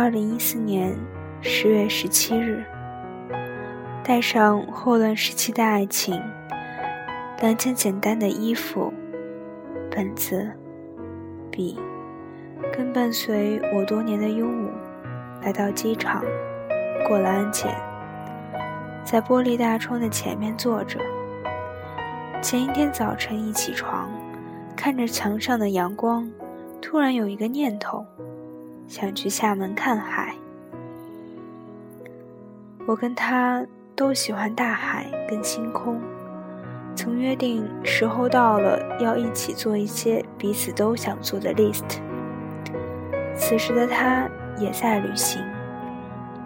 二零一四年十月十七日，带上霍乱时期的爱情，两件简单的衣服、本子、笔，跟伴随我多年的鹦鹉，来到机场，过了安检，在玻璃大窗的前面坐着。前一天早晨一起床，看着墙上的阳光，突然有一个念头。想去厦门看海。我跟他都喜欢大海跟星空，曾约定时候到了要一起做一些彼此都想做的 list。此时的他也在旅行，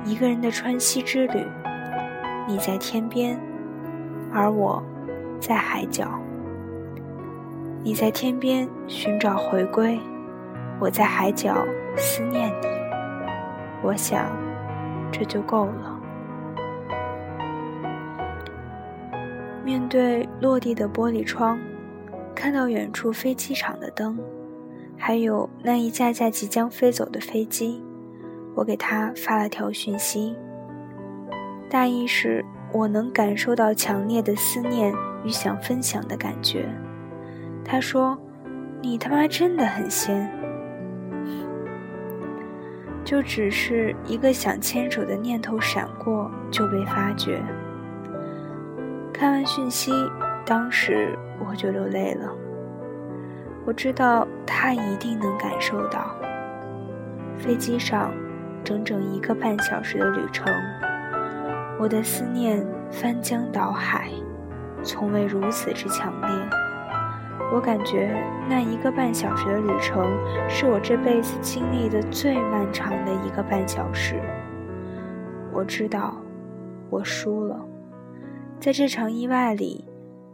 一个人的川西之旅。你在天边，而我在海角。你在天边寻找回归。我在海角思念你，我想这就够了。面对落地的玻璃窗，看到远处飞机场的灯，还有那一架架即将飞走的飞机，我给他发了条讯息，大意是我能感受到强烈的思念与想分享的感觉。他说：“你他妈真的很仙。”就只是一个想牵手的念头闪过，就被发觉。看完讯息，当时我就流泪了。我知道他一定能感受到。飞机上，整整一个半小时的旅程，我的思念翻江倒海，从未如此之强烈。我感觉那一个半小时的旅程是我这辈子经历的最漫长的一个半小时。我知道，我输了，在这场意外里，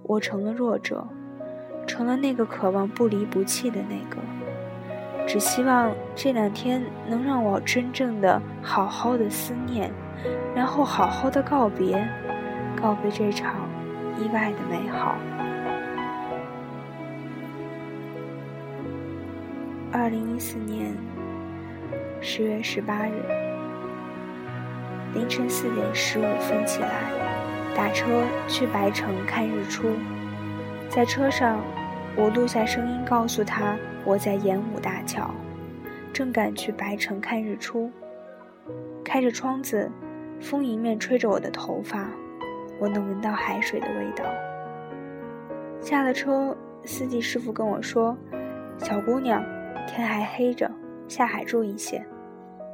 我成了弱者，成了那个渴望不离不弃的那个。只希望这两天能让我真正的好好的思念，然后好好的告别，告别这场意外的美好。二零一四年十月十八日凌晨四点十五分起来，打车去白城看日出。在车上，我录下声音告诉他我在演武大桥，正赶去白城看日出。开着窗子，风迎面吹着我的头发，我能闻到海水的味道。下了车，司机师傅跟我说：“小姑娘。”天还黑着，下海注意些。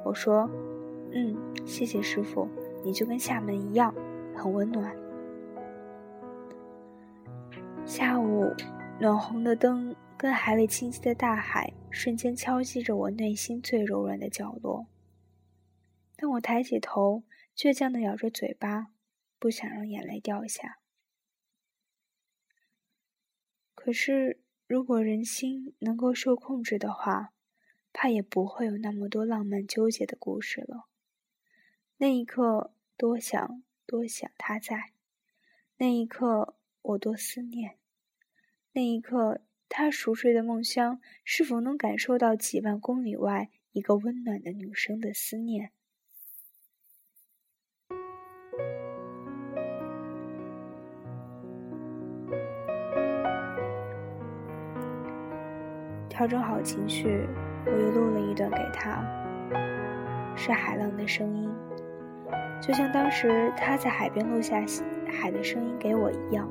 我说：“嗯，谢谢师傅，你就跟厦门一样，很温暖。”下午，暖红的灯跟还未清晰的大海，瞬间敲击着我内心最柔软的角落。当我抬起头，倔强的咬着嘴巴，不想让眼泪掉下。可是。如果人心能够受控制的话，怕也不会有那么多浪漫纠结的故事了。那一刻，多想多想他在；那一刻，我多思念；那一刻，他熟睡的梦乡是否能感受到几万公里外一个温暖的女生的思念？调整好情绪，我又录了一段给他，是海浪的声音，就像当时他在海边录下海的声音给我一样。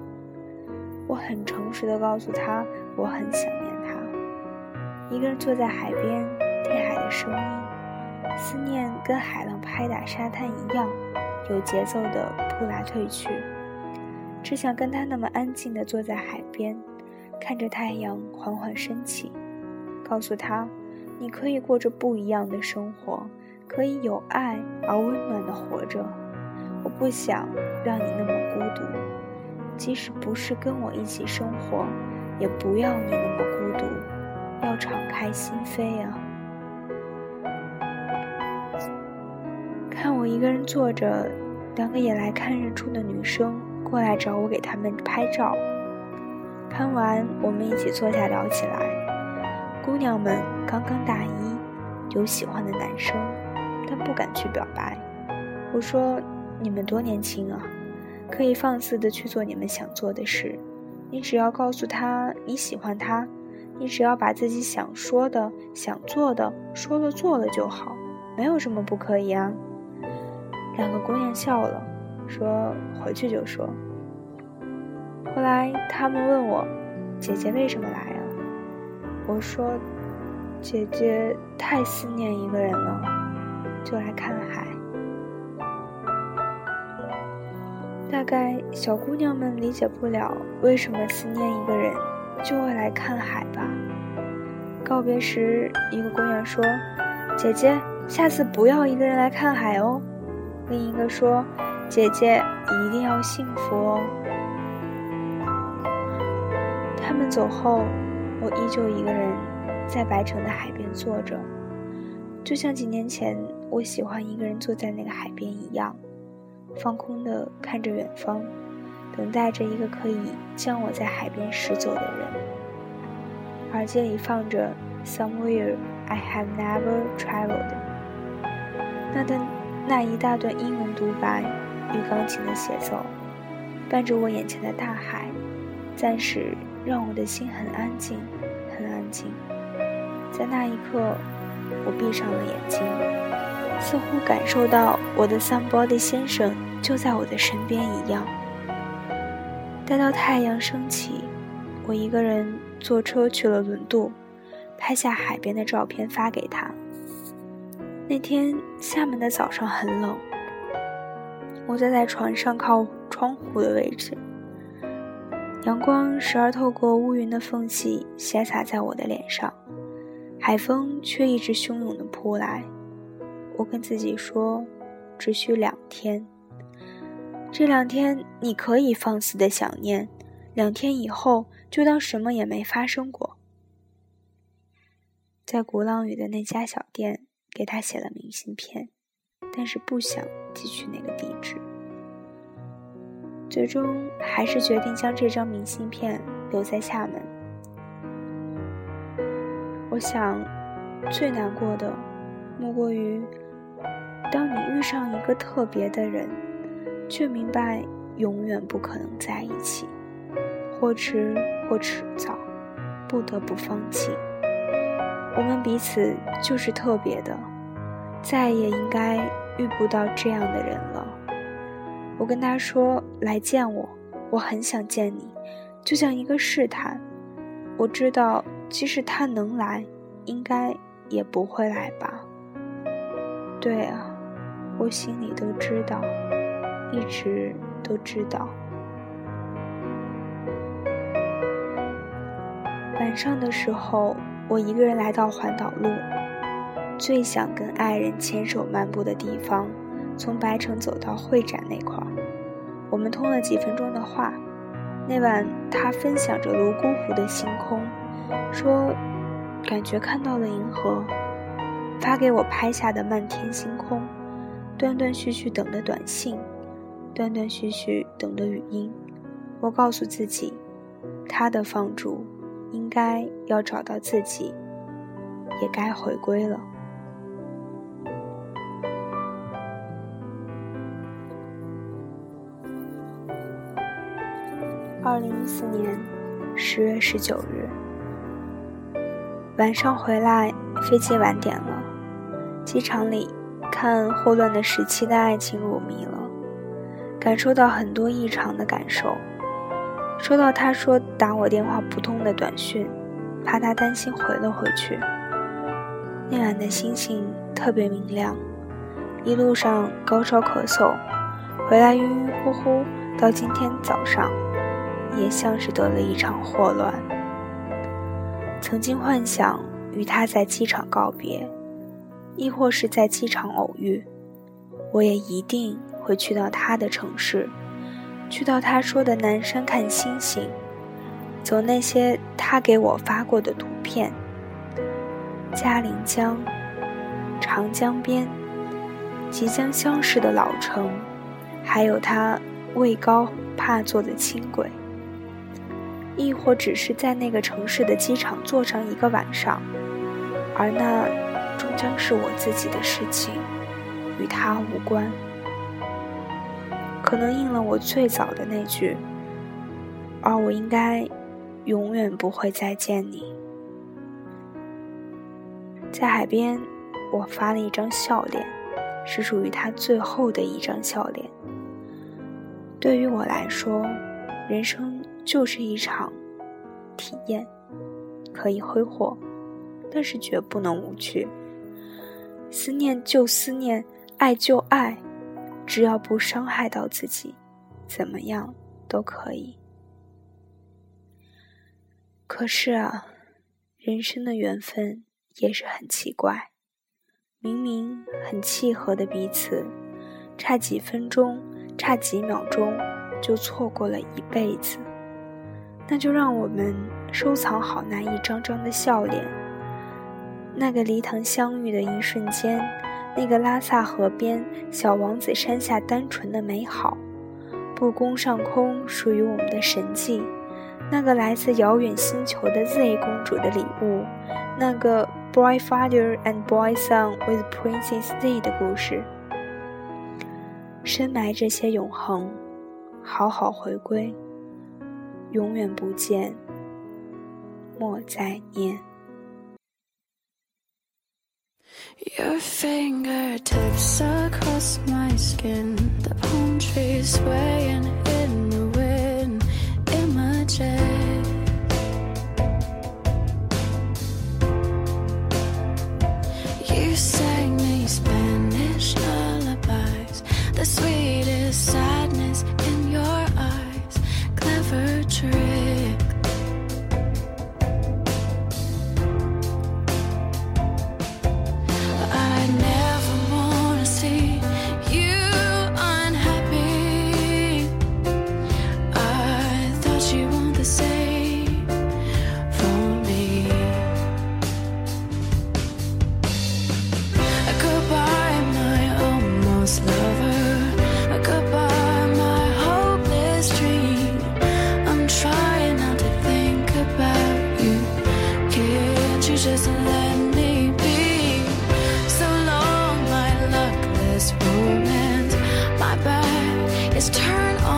我很诚实的告诉他，我很想念他。一个人坐在海边，听海的声音，思念跟海浪拍打沙滩一样，有节奏的扑来退去。只想跟他那么安静的坐在海边，看着太阳缓缓升起。告诉他，你可以过着不一样的生活，可以有爱而温暖的活着。我不想让你那么孤独，即使不是跟我一起生活，也不要你那么孤独。要敞开心扉啊！看我一个人坐着，两个也来看日出的女生过来找我给他们拍照。拍完，我们一起坐下聊起来。姑娘们刚刚大一，有喜欢的男生，但不敢去表白。我说：“你们多年轻啊，可以放肆的去做你们想做的事。你只要告诉他你喜欢他，你只要把自己想说的、想做的说了做了就好，没有什么不可以啊。”两个姑娘笑了，说：“回去就说。”后来他们问我：“姐姐为什么来？”我说：“姐姐太思念一个人了，就来看海。”大概小姑娘们理解不了为什么思念一个人就会来看海吧。告别时，一个姑娘说：“姐姐，下次不要一个人来看海哦。”另一个说：“姐姐一定要幸福哦。”他们走后，我依旧一个人在白城的海边坐着，就像几年前我喜欢一个人坐在那个海边一样，放空的看着远方，等待着一个可以将我在海边拾走的人。耳机里放着《Somewhere I Have Never Traveled》，那段那一大段英文独白与钢琴的协奏，伴着我眼前的大海，暂时。让我的心很安静，很安静。在那一刻，我闭上了眼睛，似乎感受到我的 somebody 先生就在我的身边一样。待到太阳升起，我一个人坐车去了轮渡，拍下海边的照片发给他。那天厦门的早上很冷，我坐在床上靠窗户的位置。阳光时而透过乌云的缝隙斜洒在我的脸上，海风却一直汹涌地扑来。我跟自己说，只需两天。这两天你可以放肆的想念，两天以后就当什么也没发生过。在鼓浪屿的那家小店给他写了明信片，但是不想寄去那个地址。最终还是决定将这张明信片留在厦门。我想，最难过的，莫过于当你遇上一个特别的人，却明白永远不可能在一起，或迟或迟早，不得不放弃。我们彼此就是特别的，再也应该遇不到这样的人了。我跟他说：“来见我，我很想见你，就像一个试探。我知道，即使他能来，应该也不会来吧。”对啊，我心里都知道，一直都知道。晚上的时候，我一个人来到环岛路，最想跟爱人牵手漫步的地方。从白城走到会展那块儿，我们通了几分钟的话。那晚，他分享着泸沽湖的星空，说感觉看到了银河，发给我拍下的漫天星空，断断续续等的短信，断断续续等的语音。我告诉自己，他的放逐应该要找到自己，也该回归了。二零一四年十月十九日晚上回来，飞机晚点了。机场里看霍乱的时期的爱情入迷了，感受到很多异常的感受。收到他说打我电话不通的短讯，怕他担心回了回去。那晚的星星特别明亮，一路上高烧咳嗽，回来晕晕乎乎，到今天早上。也像是得了一场霍乱。曾经幻想与他在机场告别，亦或是在机场偶遇，我也一定会去到他的城市，去到他说的南山看星星，走那些他给我发过的图片。嘉陵江、长江边，即将消失的老城，还有他位高怕坐的轻轨。亦或只是在那个城市的机场坐上一个晚上，而那终将是我自己的事情。与他无关。可能应了我最早的那句，而我应该永远不会再见你。在海边，我发了一张笑脸，是属于他最后的一张笑脸。对于我来说，人生就是一场体验，可以挥霍，但是绝不能无趣。思念就思念，爱就爱。只要不伤害到自己，怎么样都可以。可是啊，人生的缘分也是很奇怪，明明很契合的彼此，差几分钟、差几秒钟就错过了一辈子。那就让我们收藏好那一张张的笑脸，那个离堂相遇的一瞬间。那个拉萨河边，小王子山下单纯的美好，不宫上空属于我们的神迹，那个来自遥远星球的 Z 公主的礼物，那个 Boy Father and Boy Son with Princess Z 的故事，深埋这些永恒，好好回归，永远不见，莫再念。Your fingertips across my skin, the palm trees swaying just let me be. So long, my luckless romance, my back is turned on.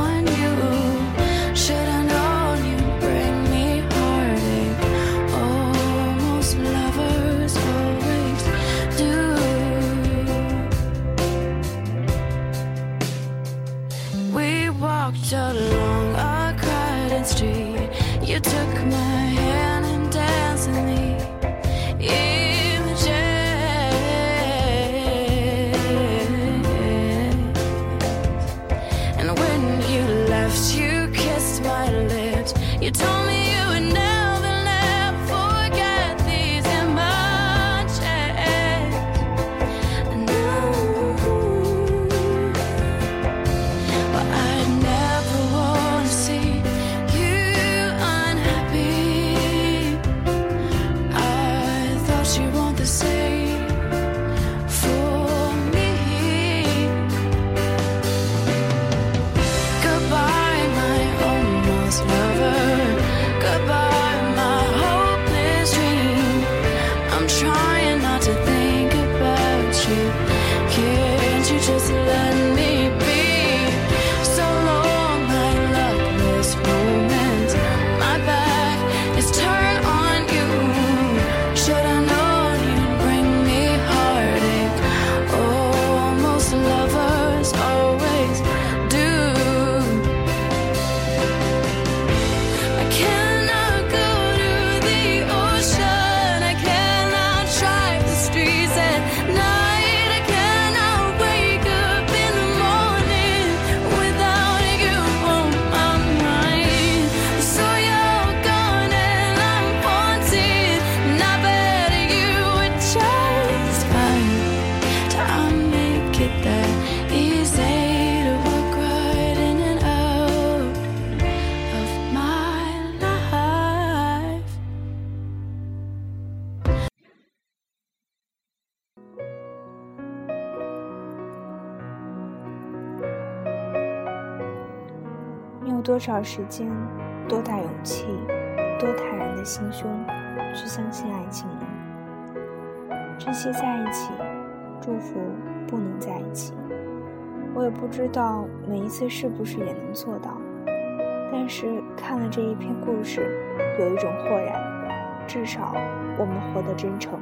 你有多少时间，多大勇气，多坦然的心胸，去相信爱情呢？珍惜在一起，祝福不能在一起。我也不知道每一次是不是也能做到，但是看了这一篇故事，有一种豁然，至少我们活得真诚。